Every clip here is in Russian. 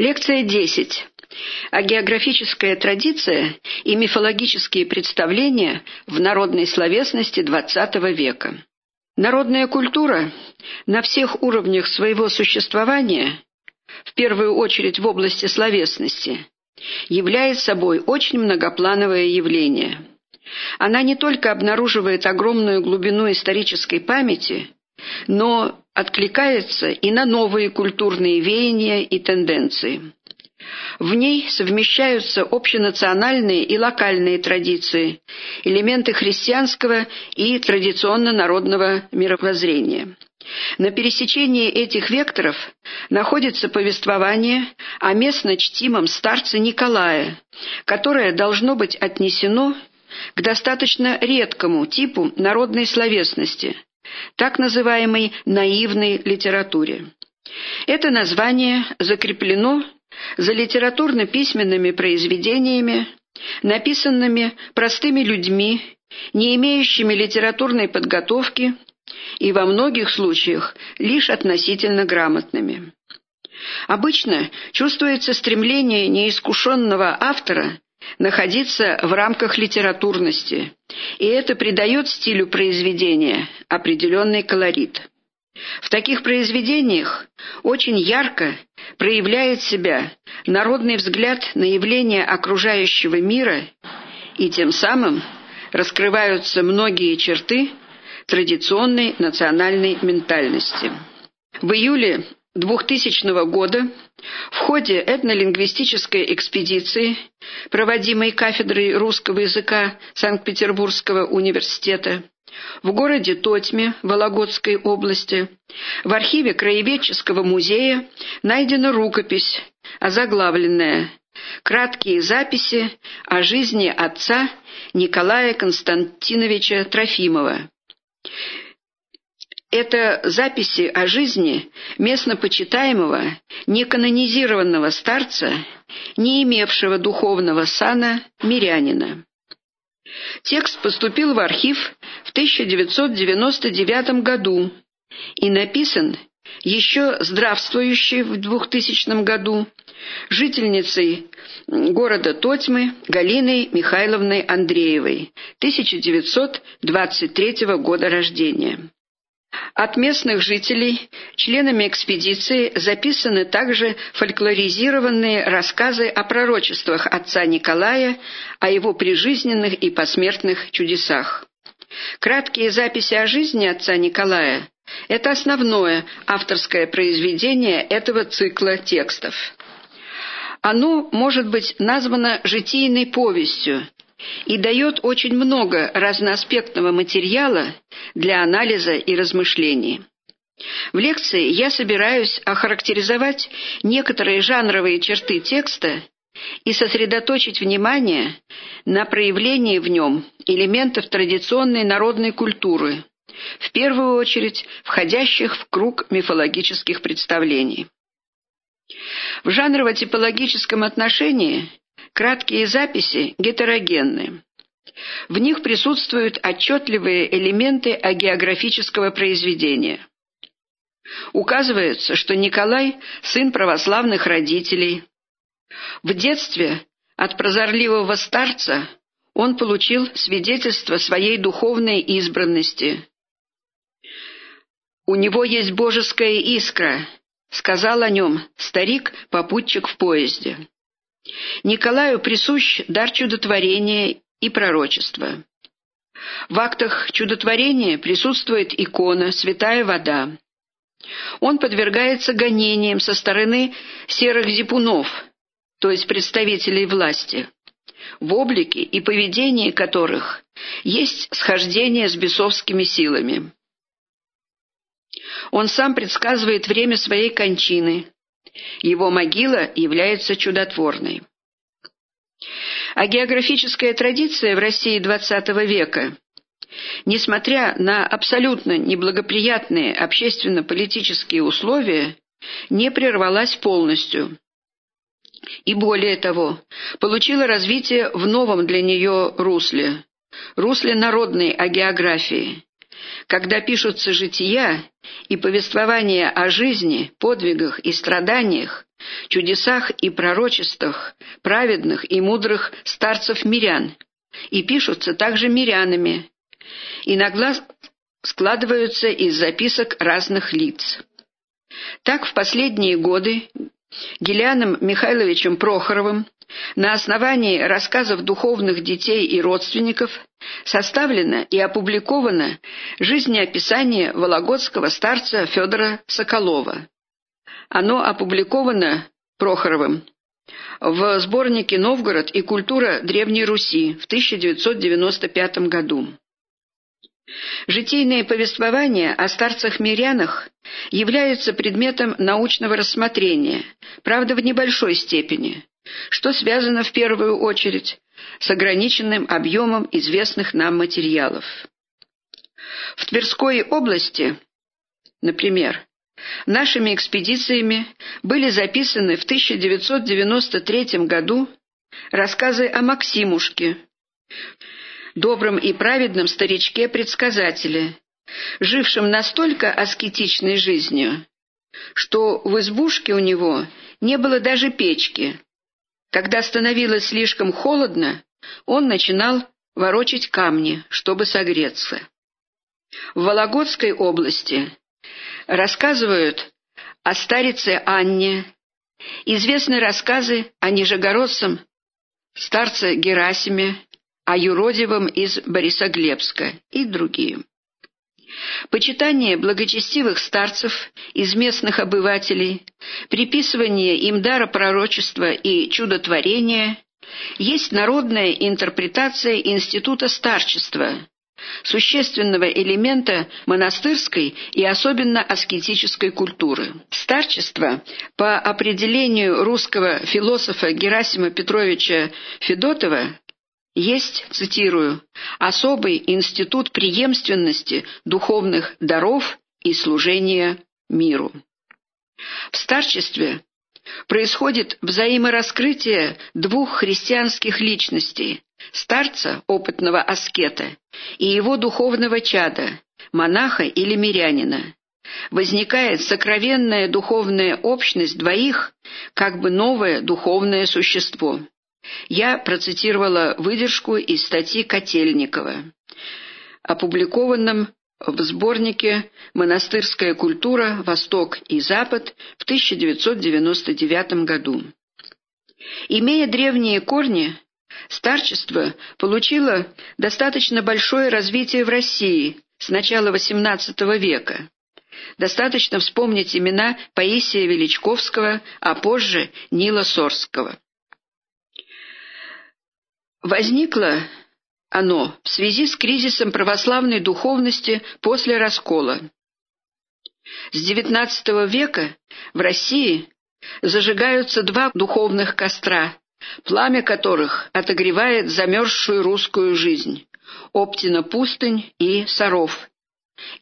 Лекция 10. А географическая традиция и мифологические представления в народной словесности XX века. Народная культура на всех уровнях своего существования, в первую очередь в области словесности, является собой очень многоплановое явление. Она не только обнаруживает огромную глубину исторической памяти, но откликается и на новые культурные веяния и тенденции. В ней совмещаются общенациональные и локальные традиции, элементы христианского и традиционно-народного мировоззрения. На пересечении этих векторов находится повествование о местно чтимом старце Николая, которое должно быть отнесено к достаточно редкому типу народной словесности – так называемой наивной литературе. Это название закреплено за литературно-письменными произведениями, написанными простыми людьми, не имеющими литературной подготовки и во многих случаях лишь относительно грамотными. Обычно чувствуется стремление неискушенного автора находиться в рамках литературности, и это придает стилю произведения определенный колорит. В таких произведениях очень ярко проявляет себя народный взгляд на явления окружающего мира, и тем самым раскрываются многие черты традиционной национальной ментальности. В июле 2000 года в ходе этнолингвистической экспедиции, проводимой кафедрой русского языка Санкт-Петербургского университета, в городе Тотьме Вологодской области в архиве Краеведческого музея найдена рукопись, озаглавленная «Краткие записи о жизни отца Николая Константиновича Трофимова». Это записи о жизни местно почитаемого, неканонизированного старца, не имевшего духовного сана мирянина. Текст поступил в архив в 1999 году и написан еще здравствующей в 2000 году жительницей города Тотьмы Галиной Михайловной Андреевой, 1923 года рождения. От местных жителей, членами экспедиции, записаны также фольклоризированные рассказы о пророчествах отца Николая, о его прижизненных и посмертных чудесах. Краткие записи о жизни отца Николая – это основное авторское произведение этого цикла текстов. Оно может быть названо житийной повестью, и дает очень много разноаспектного материала для анализа и размышлений. В лекции я собираюсь охарактеризовать некоторые жанровые черты текста и сосредоточить внимание на проявлении в нем элементов традиционной народной культуры, в первую очередь входящих в круг мифологических представлений. В жанрово-типологическом отношении Краткие записи гетерогенны. В них присутствуют отчетливые элементы агеографического произведения. Указывается, что Николай – сын православных родителей. В детстве от прозорливого старца он получил свидетельство своей духовной избранности. «У него есть божеская искра», — сказал о нем старик-попутчик в поезде. Николаю присущ дар чудотворения и пророчества. В актах чудотворения присутствует икона «Святая вода». Он подвергается гонениям со стороны серых зипунов, то есть представителей власти, в облике и поведении которых есть схождение с бесовскими силами. Он сам предсказывает время своей кончины, его могила является чудотворной. А географическая традиция в России XX века, несмотря на абсолютно неблагоприятные общественно-политические условия, не прервалась полностью. И более того, получила развитие в новом для нее русле, русле народной агеографии, когда пишутся жития и повествования о жизни, подвигах и страданиях, чудесах и пророчествах праведных и мудрых старцев-мирян, и пишутся также мирянами, иногда складываются из записок разных лиц. Так в последние годы Гелианом Михайловичем Прохоровым на основании рассказов духовных детей и родственников составлено и опубликовано жизнеописание вологодского старца Федора Соколова. Оно опубликовано Прохоровым в сборнике «Новгород и культура Древней Руси» в 1995 году. Житейные повествования о старцах-мирянах являются предметом научного рассмотрения, правда, в небольшой степени, что связано в первую очередь с ограниченным объемом известных нам материалов. В Тверской области, например, нашими экспедициями были записаны в 1993 году рассказы о Максимушке, добром и праведном старичке-предсказателе, жившем настолько аскетичной жизнью, что в избушке у него не было даже печки. Когда становилось слишком холодно, он начинал ворочать камни, чтобы согреться. В Вологодской области рассказывают о старице Анне, известны рассказы о нижегородцем старце Герасиме, о юродивом из Борисоглебска и другие. Почитание благочестивых старцев из местных обывателей, приписывание им дара пророчества и чудотворения есть народная интерпретация института старчества, существенного элемента монастырской и особенно аскетической культуры. Старчество, по определению русского философа Герасима Петровича Федотова, есть, цитирую, «особый институт преемственности духовных даров и служения миру». В старчестве происходит взаимораскрытие двух христианских личностей – старца, опытного аскета, и его духовного чада, монаха или мирянина. Возникает сокровенная духовная общность двоих, как бы новое духовное существо. Я процитировала выдержку из статьи Котельникова, опубликованном в сборнике «Монастырская культура. Восток и Запад» в 1999 году. Имея древние корни, старчество получило достаточно большое развитие в России с начала XVIII века. Достаточно вспомнить имена Паисия Величковского, а позже Нила Сорского. Возникло оно в связи с кризисом православной духовности после раскола. С XIX века в России зажигаются два духовных костра, пламя которых отогревает замерзшую русскую жизнь – Оптина пустынь и Саров.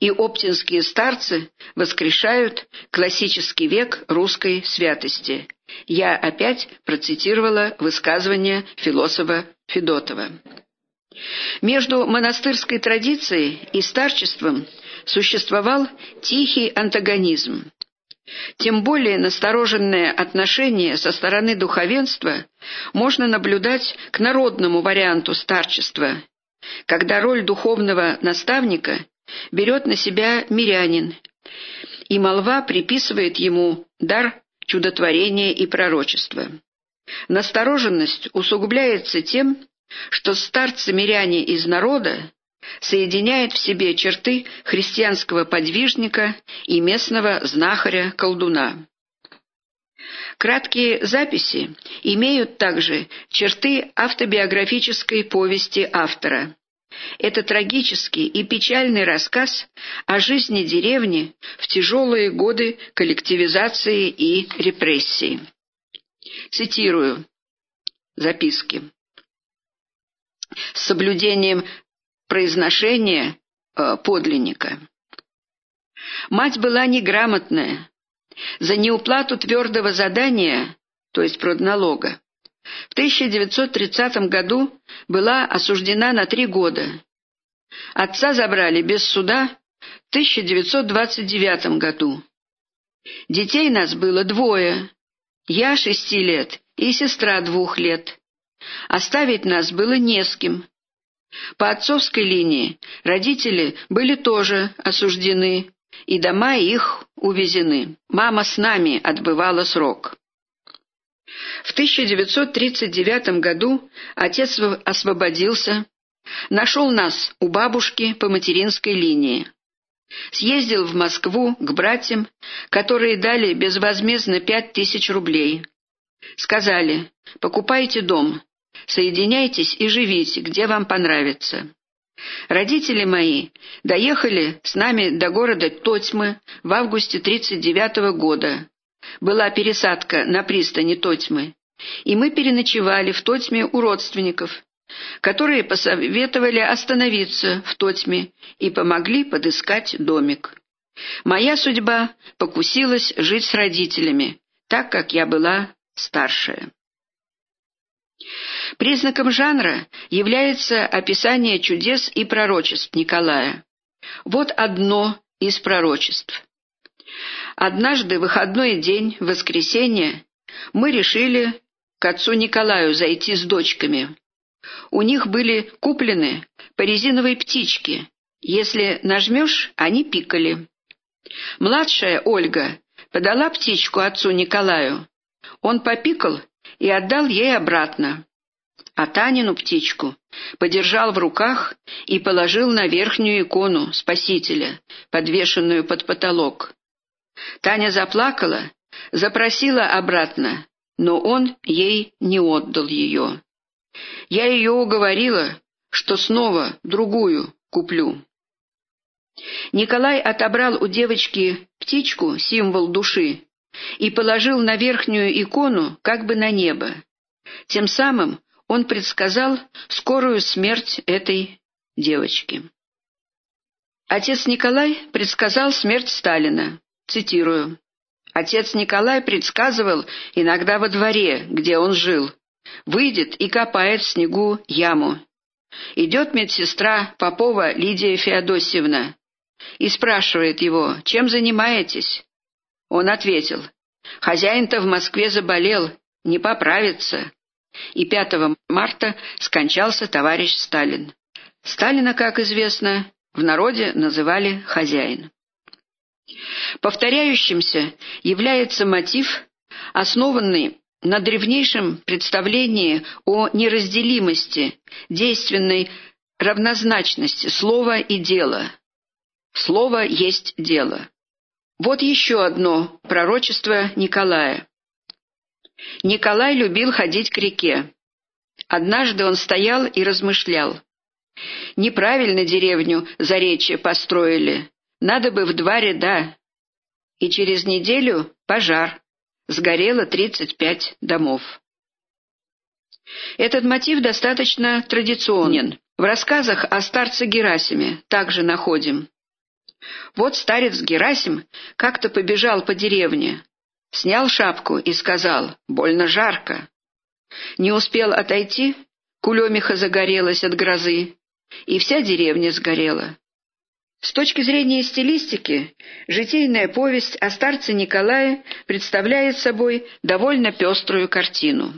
И оптинские старцы воскрешают классический век русской святости. Я опять процитировала высказывание философа Федотова. Между монастырской традицией и старчеством существовал тихий антагонизм. Тем более настороженное отношение со стороны духовенства можно наблюдать к народному варианту старчества, когда роль духовного наставника берет на себя мирянин, и молва приписывает ему дар чудотворения и пророчества. Настороженность усугубляется тем, что старцы-миряне из народа соединяет в себе черты христианского подвижника и местного знахаря-колдуна. Краткие записи имеют также черты автобиографической повести автора. Это трагический и печальный рассказ о жизни деревни в тяжелые годы коллективизации и репрессий. Цитирую записки с соблюдением произношения э, подлинника. Мать была неграмотная. За неуплату твердого задания, то есть продналога, в 1930 году была осуждена на три года. Отца забрали без суда 1929 году. Детей нас было двое. Я шести лет и сестра двух лет. Оставить нас было не с кем. По отцовской линии родители были тоже осуждены, и дома их увезены. Мама с нами отбывала срок. В 1939 году отец освободился, нашел нас у бабушки по материнской линии. Съездил в Москву к братьям, которые дали безвозмездно пять тысяч рублей. Сказали, покупайте дом, соединяйтесь и живите, где вам понравится. Родители мои доехали с нами до города Тотьмы в августе 39 года. Была пересадка на пристани Тотьмы, и мы переночевали в Тотьме у родственников, которые посоветовали остановиться в Тотьме и помогли подыскать домик. Моя судьба покусилась жить с родителями, так как я была старшая. Признаком жанра является описание чудес и пророчеств Николая. Вот одно из пророчеств. Однажды, выходной день, воскресенье, мы решили к отцу Николаю зайти с дочками. У них были куплены по резиновой птичке. Если нажмешь, они пикали. Младшая Ольга подала птичку отцу Николаю. Он попикал и отдал ей обратно. А Танину птичку подержал в руках и положил на верхнюю икону Спасителя, подвешенную под потолок. Таня заплакала, запросила обратно, но он ей не отдал ее. Я ее уговорила, что снова другую куплю. Николай отобрал у девочки птичку, символ души, и положил на верхнюю икону как бы на небо. Тем самым он предсказал скорую смерть этой девочки. Отец Николай предсказал смерть Сталина. Цитирую. Отец Николай предсказывал иногда во дворе, где он жил. Выйдет и копает в снегу яму. Идет медсестра Попова Лидия Феодосьевна и спрашивает его, чем занимаетесь? Он ответил, хозяин-то в Москве заболел, не поправится. И 5 марта скончался товарищ Сталин. Сталина, как известно, в народе называли хозяин. Повторяющимся является мотив, основанный на древнейшем представлении о неразделимости, действенной равнозначности слова и дела. Слово есть дело. Вот еще одно пророчество Николая. Николай любил ходить к реке. Однажды он стоял и размышлял. Неправильно деревню Заречье построили. Надо бы в два ряда. И через неделю пожар. Сгорело 35 домов. Этот мотив достаточно традиционен. В рассказах о старце Герасиме также находим. Вот старец Герасим как-то побежал по деревне, снял шапку и сказал «больно жарко». Не успел отойти, кулемиха загорелась от грозы, и вся деревня сгорела. С точки зрения стилистики, житейная повесть о старце Николае представляет собой довольно пеструю картину.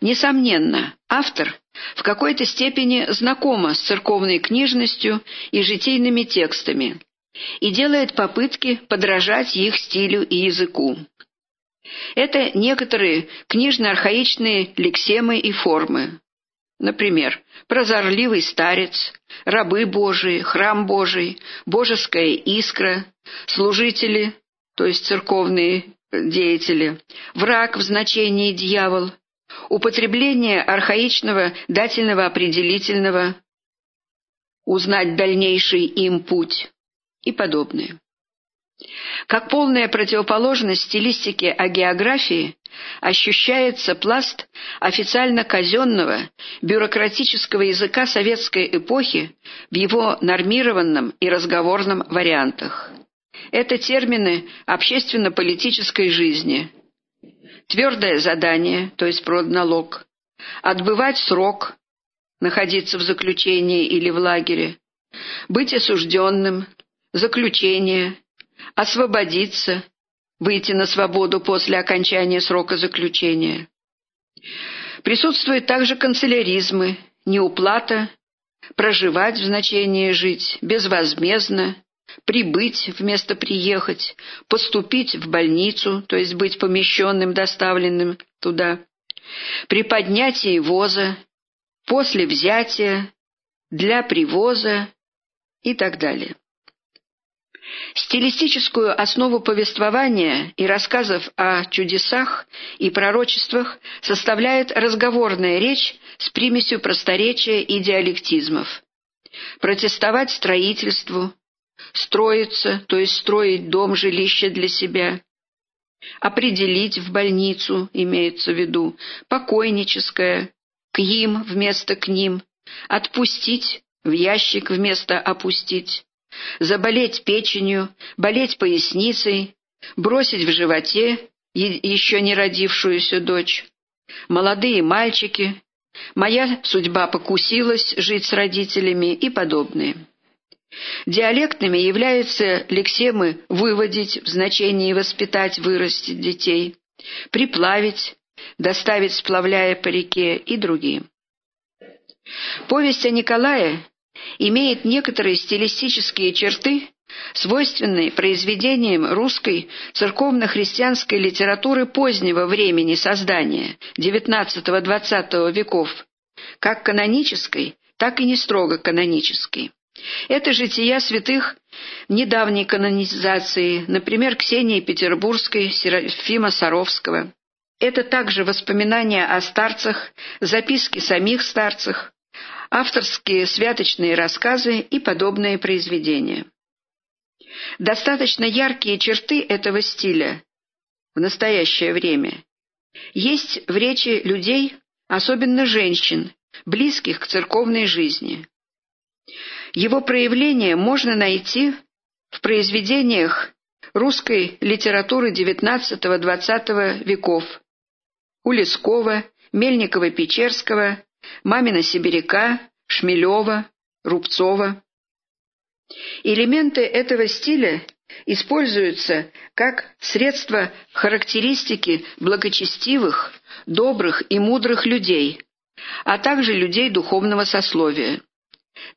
Несомненно, автор в какой-то степени знакома с церковной книжностью и житейными текстами и делает попытки подражать их стилю и языку. Это некоторые книжно-архаичные лексемы и формы. Например, прозорливый старец, рабы Божии, храм Божий, божеская искра, служители, то есть церковные деятели, враг в значении дьявол, употребление архаичного дательного определительного, узнать дальнейший им путь и подобное. Как полная противоположность стилистике о географии ощущается пласт официально казенного бюрократического языка советской эпохи в его нормированном и разговорном вариантах. Это термины общественно-политической жизни. Твердое задание, то есть продналог, отбывать срок, находиться в заключении или в лагере, быть осужденным, заключение, освободиться, выйти на свободу после окончания срока заключения. Присутствуют также канцеляризмы, неуплата, проживать в значении жить, безвозмездно, прибыть вместо приехать, поступить в больницу, то есть быть помещенным, доставленным туда, при поднятии воза, после взятия, для привоза и так далее. Стилистическую основу повествования и рассказов о чудесах и пророчествах составляет разговорная речь с примесью просторечия и диалектизмов. Протестовать строительству, строиться, то есть строить дом, жилище для себя, определить в больницу, имеется в виду, покойническое, к им вместо к ним, отпустить в ящик вместо опустить, заболеть печенью, болеть поясницей, бросить в животе еще не родившуюся дочь. Молодые мальчики, моя судьба покусилась жить с родителями и подобные. Диалектными являются лексемы «выводить» в значении «воспитать, вырастить детей», «приплавить», «доставить, сплавляя по реке» и другие. Повесть о Николае имеет некоторые стилистические черты, свойственные произведениям русской церковно-христианской литературы позднего времени создания XIX-XX веков, как канонической, так и не строго канонической. Это жития святых недавней канонизации, например, Ксении Петербургской, Серафима Саровского. Это также воспоминания о старцах, записки самих старцах, авторские святочные рассказы и подобные произведения. Достаточно яркие черты этого стиля в настоящее время есть в речи людей, особенно женщин, близких к церковной жизни. Его проявление можно найти в произведениях русской литературы XIX-XX веков у Лескова, Мельникова-Печерского, Мамина Сибиряка, Шмелева, Рубцова. Элементы этого стиля используются как средство характеристики благочестивых, добрых и мудрых людей, а также людей духовного сословия.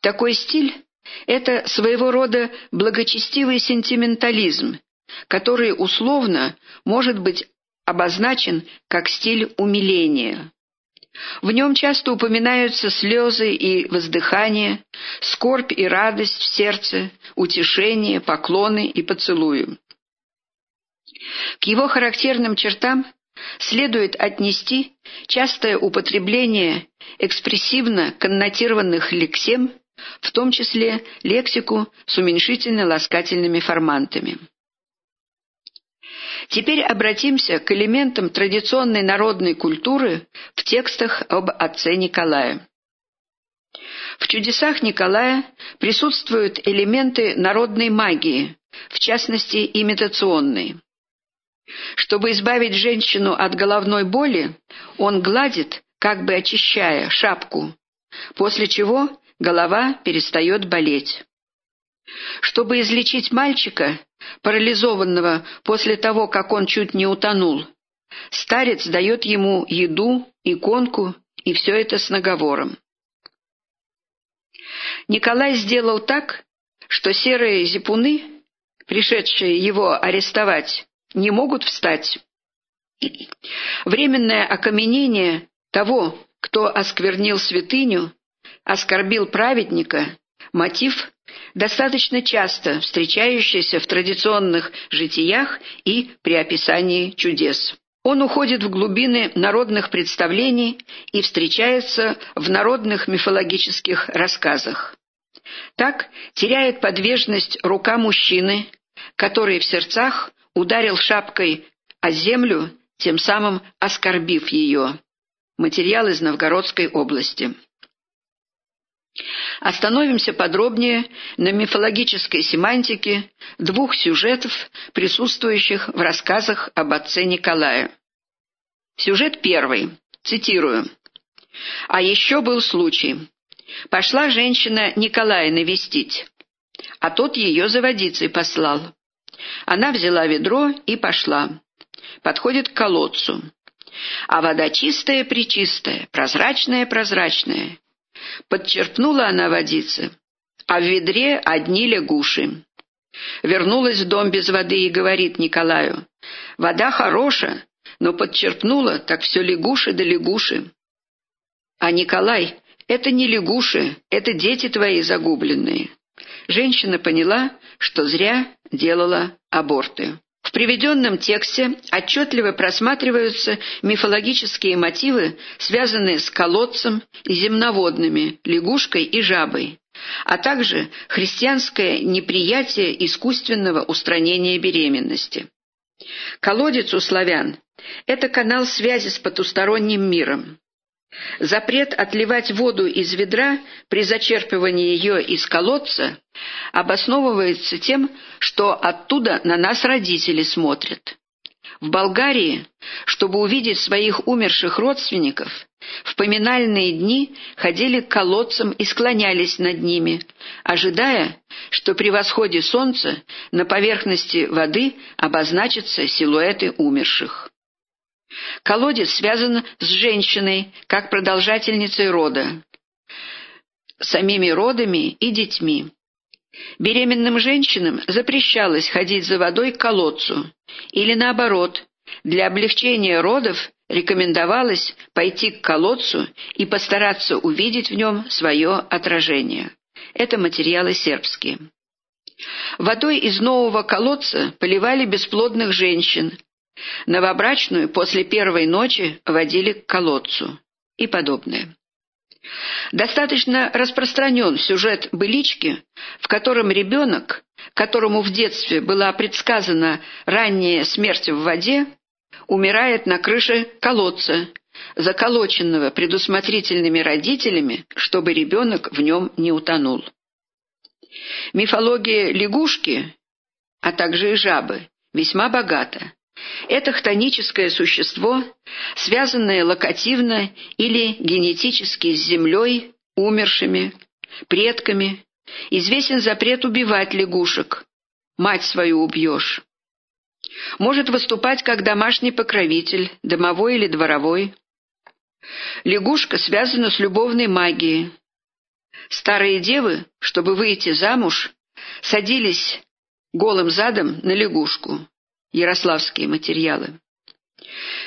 Такой стиль – это своего рода благочестивый сентиментализм, который условно может быть обозначен как стиль умиления. В нем часто упоминаются слезы и воздыхание, скорбь и радость в сердце, утешение, поклоны и поцелуи. К его характерным чертам следует отнести частое употребление экспрессивно коннотированных лексем, в том числе лексику с уменьшительно-ласкательными формантами. Теперь обратимся к элементам традиционной народной культуры в текстах об отце Николая. В чудесах Николая присутствуют элементы народной магии, в частности имитационной. Чтобы избавить женщину от головной боли, он гладит, как бы очищая, шапку, после чего голова перестает болеть. Чтобы излечить мальчика, парализованного после того, как он чуть не утонул, старец дает ему еду, иконку, и все это с наговором. Николай сделал так, что серые зипуны, пришедшие его арестовать, не могут встать. Временное окаменение того, кто осквернил святыню, оскорбил праведника, мотив, достаточно часто встречающийся в традиционных житиях и при описании чудес. Он уходит в глубины народных представлений и встречается в народных мифологических рассказах. Так теряет подвижность рука мужчины, который в сердцах ударил шапкой о землю, тем самым оскорбив ее. Материал из Новгородской области. Остановимся подробнее на мифологической семантике двух сюжетов, присутствующих в рассказах об отце Николая. Сюжет первый. Цитирую. «А еще был случай. Пошла женщина Николая навестить. а тот ее за водицей послал. Она взяла ведро и пошла. Подходит к колодцу. А вода чистая-пречистая, прозрачная-прозрачная. Подчерпнула она водицы, а в ведре одни лягуши. Вернулась в дом без воды и говорит Николаю, «Вода хороша, но подчерпнула, так все лягуши да лягуши». А Николай, это не лягуши, это дети твои загубленные. Женщина поняла, что зря делала аборты. В приведенном тексте отчетливо просматриваются мифологические мотивы, связанные с колодцем и земноводными, лягушкой и жабой, а также христианское неприятие искусственного устранения беременности. Колодец у славян – это канал связи с потусторонним миром. Запрет отливать воду из ведра при зачерпывании ее из колодца обосновывается тем, что оттуда на нас родители смотрят. В Болгарии, чтобы увидеть своих умерших родственников, в поминальные дни ходили к колодцам и склонялись над ними, ожидая, что при восходе солнца на поверхности воды обозначатся силуэты умерших. Колодец связан с женщиной, как продолжательницей рода, самими родами и детьми. Беременным женщинам запрещалось ходить за водой к колодцу, или наоборот, для облегчения родов рекомендовалось пойти к колодцу и постараться увидеть в нем свое отражение. Это материалы сербские. Водой из нового колодца поливали бесплодных женщин, Новобрачную после первой ночи водили к колодцу и подобное. Достаточно распространен сюжет «Былички», в котором ребенок, которому в детстве была предсказана ранняя смерть в воде, умирает на крыше колодца, заколоченного предусмотрительными родителями, чтобы ребенок в нем не утонул. Мифология лягушки, а также и жабы, весьма богата. Это хтоническое существо, связанное локативно или генетически с землей, умершими, предками, известен запрет убивать лягушек. Мать свою убьешь. Может выступать как домашний покровитель, домовой или дворовой. Лягушка связана с любовной магией. Старые девы, чтобы выйти замуж, садились голым задом на лягушку ярославские материалы.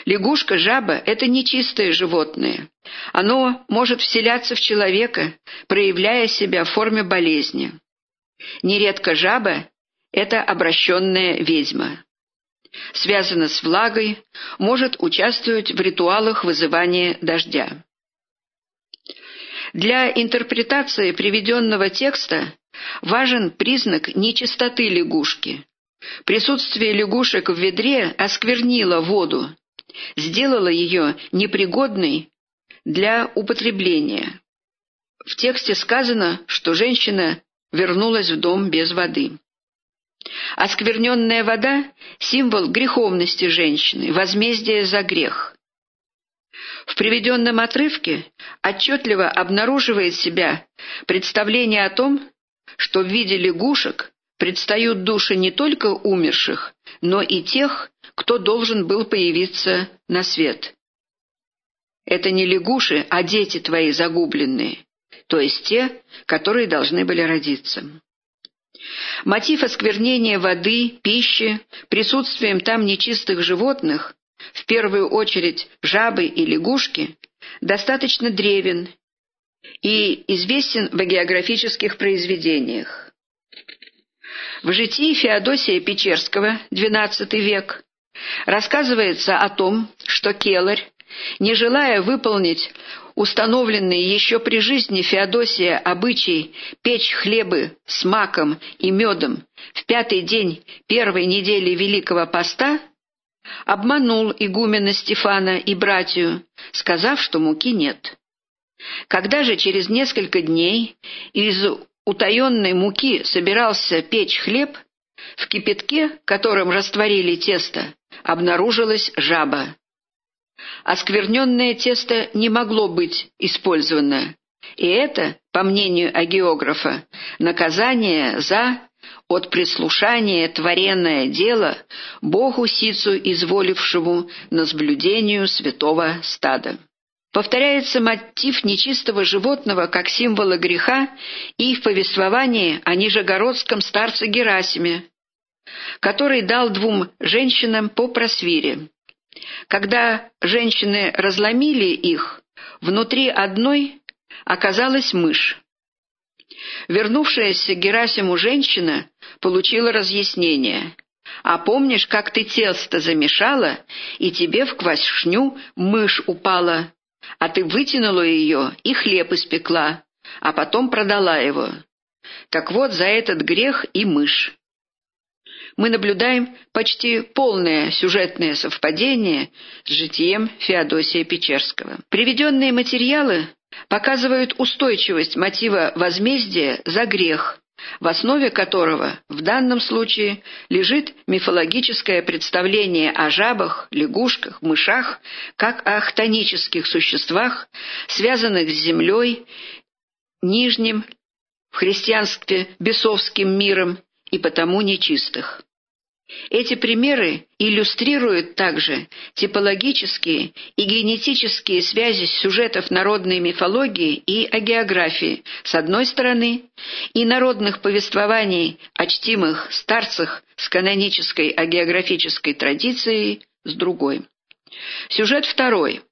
Лягушка-жаба – это нечистое животное. Оно может вселяться в человека, проявляя себя в форме болезни. Нередко жаба – это обращенная ведьма. Связана с влагой, может участвовать в ритуалах вызывания дождя. Для интерпретации приведенного текста важен признак нечистоты лягушки – Присутствие лягушек в ведре осквернило воду, сделало ее непригодной для употребления. В тексте сказано, что женщина вернулась в дом без воды. Оскверненная вода – символ греховности женщины, возмездия за грех. В приведенном отрывке отчетливо обнаруживает себя представление о том, что в виде лягушек предстают души не только умерших, но и тех, кто должен был появиться на свет. Это не лягуши, а дети твои загубленные, то есть те, которые должны были родиться. Мотив осквернения воды, пищи, присутствием там нечистых животных, в первую очередь жабы и лягушки, достаточно древен и известен в географических произведениях. В житии Феодосия Печерского, XII век, рассказывается о том, что Келарь, не желая выполнить установленный еще при жизни Феодосия обычай печь хлебы с маком и медом в пятый день первой недели Великого Поста, обманул игумена Стефана и братью, сказав, что муки нет. Когда же через несколько дней из утаенной муки собирался печь хлеб, в кипятке, которым растворили тесто, обнаружилась жаба. Оскверненное тесто не могло быть использовано, И это, по мнению агеографа, наказание за от прислушания творенное дело Богу Сицу, изволившему наблюдению святого стада. Повторяется мотив нечистого животного как символа греха и в повествовании о нижегородском старце Герасиме, который дал двум женщинам по просвире. Когда женщины разломили их, внутри одной оказалась мышь. Вернувшаяся к Герасиму женщина получила разъяснение. «А помнишь, как ты тесто замешала, и тебе в квашню мышь упала, а ты вытянула ее и хлеб испекла, а потом продала его? Так вот, за этот грех и мышь» мы наблюдаем почти полное сюжетное совпадение с житием Феодосия Печерского. Приведенные материалы показывают устойчивость мотива возмездия за грех, в основе которого в данном случае лежит мифологическое представление о жабах, лягушках, мышах, как о хтонических существах, связанных с землей, нижним, в христианстве бесовским миром и потому нечистых. Эти примеры иллюстрируют также типологические и генетические связи сюжетов народной мифологии и о географии с одной стороны и народных повествований о чтимых старцах с канонической агеографической традицией с другой. Сюжет второй.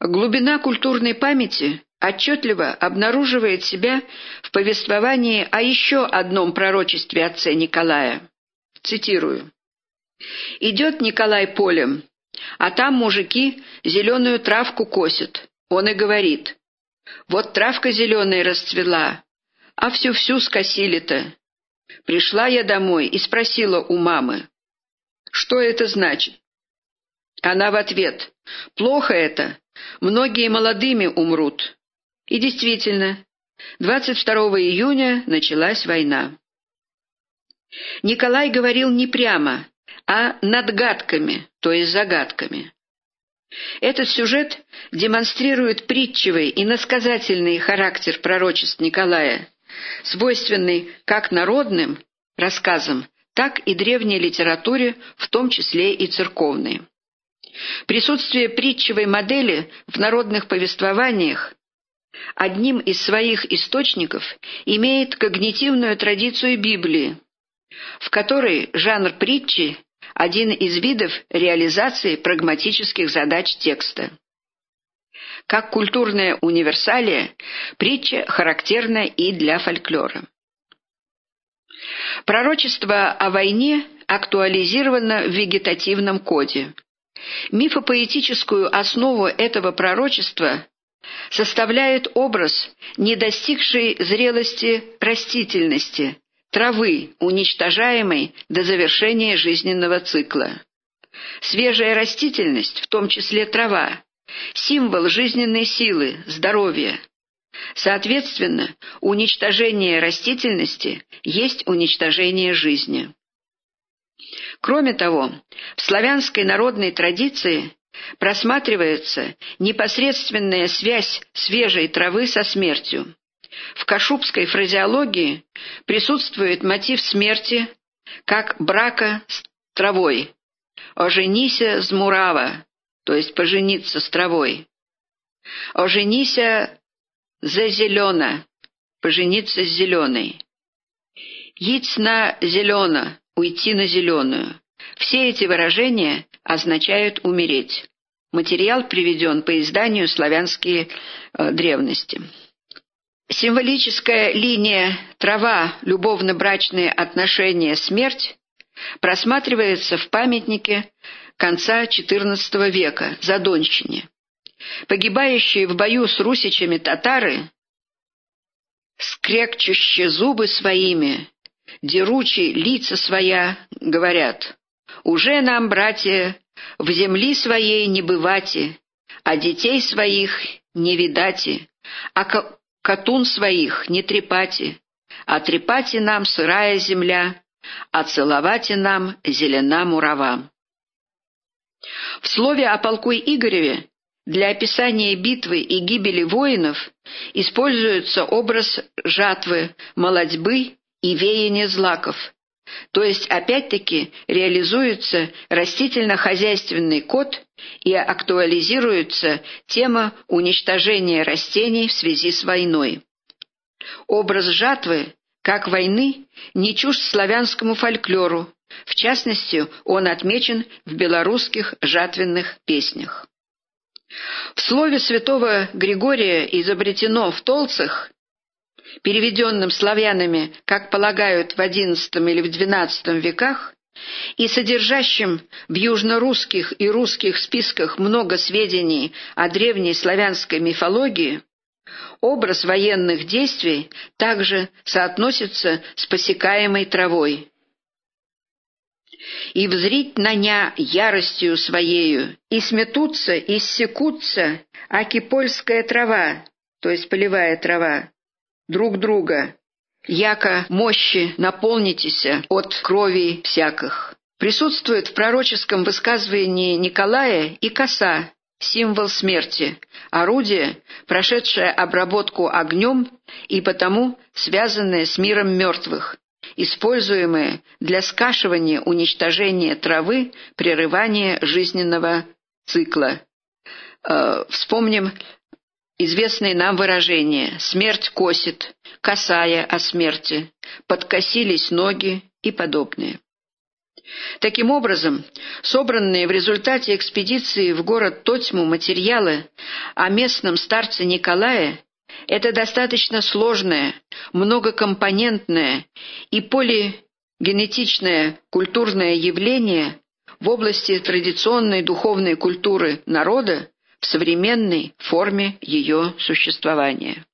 Глубина культурной памяти отчетливо обнаруживает себя в повествовании о еще одном пророчестве отца Николая. Цитирую. Идет Николай полем, а там мужики зеленую травку косят. Он и говорит, вот травка зеленая расцвела, а всю-всю скосили-то. Пришла я домой и спросила у мамы, что это значит. Она в ответ, плохо это, многие молодыми умрут. И действительно, 22 июня началась война. Николай говорил не прямо, а надгадками, то есть загадками. Этот сюжет демонстрирует притчевый и насказательный характер пророчеств Николая, свойственный как народным рассказам, так и древней литературе, в том числе и церковной. Присутствие притчевой модели в народных повествованиях одним из своих источников имеет когнитивную традицию Библии, в которой жанр притчи один из видов реализации прагматических задач текста. Как культурная универсалия, притча характерна и для фольклора. Пророчество о войне актуализировано в вегетативном коде. Мифопоэтическую основу этого пророчества составляет образ, не достигшей зрелости растительности, травы, уничтожаемой до завершения жизненного цикла. Свежая растительность, в том числе трава, символ жизненной силы, здоровья. Соответственно, уничтожение растительности есть уничтожение жизни. Кроме того, в славянской народной традиции просматривается непосредственная связь свежей травы со смертью. В кашубской фразеологии присутствует мотив смерти как брака с травой. «Оженися с мурава», то есть пожениться с травой. «Оженися за зелена», пожениться с зеленой. «Яйц на зелено», уйти на зеленую. Все эти выражения означают «умереть». Материал приведен по изданию «Славянские э, древности». Символическая линия «трава, любовно-брачные отношения, смерть» просматривается в памятнике конца XIV века Задонщине. Погибающие в бою с русичами татары, скрекчущие зубы своими, деручи лица своя, говорят, «Уже нам, братья, в земли своей не бывати, а детей своих не видати, а Катун своих не трепати, а трепати нам сырая земля, а целовати нам зелена мурава. В слове о полку Игореве Для описания битвы и гибели воинов используется образ жатвы, молодьбы и веяния злаков, то есть опять-таки реализуется растительно-хозяйственный код и актуализируется тема уничтожения растений в связи с войной. Образ жатвы, как войны, не чужд славянскому фольклору, в частности, он отмечен в белорусских жатвенных песнях. В слове святого Григория изобретено в Толцах, переведенном славянами, как полагают, в XI или в XII веках, и содержащим в южно-русских и русских списках много сведений о древней славянской мифологии, образ военных действий также соотносится с посекаемой травой. И взрить на ня яростью своею, и сметутся, и ссекутся, аки польская трава, то есть полевая трава, друг друга, яко мощи наполнитеся от крови всяких. Присутствует в пророческом высказывании Николая и коса, символ смерти, орудие, прошедшее обработку огнем и потому связанное с миром мертвых, используемые для скашивания уничтожения травы, прерывания жизненного цикла. Э, вспомним известные нам выражения «смерть косит», «касая о смерти», «подкосились ноги» и подобные. Таким образом, собранные в результате экспедиции в город Тотьму материалы о местном старце Николае это достаточно сложное, многокомпонентное и полигенетичное культурное явление в области традиционной духовной культуры народа в современной форме ее существования.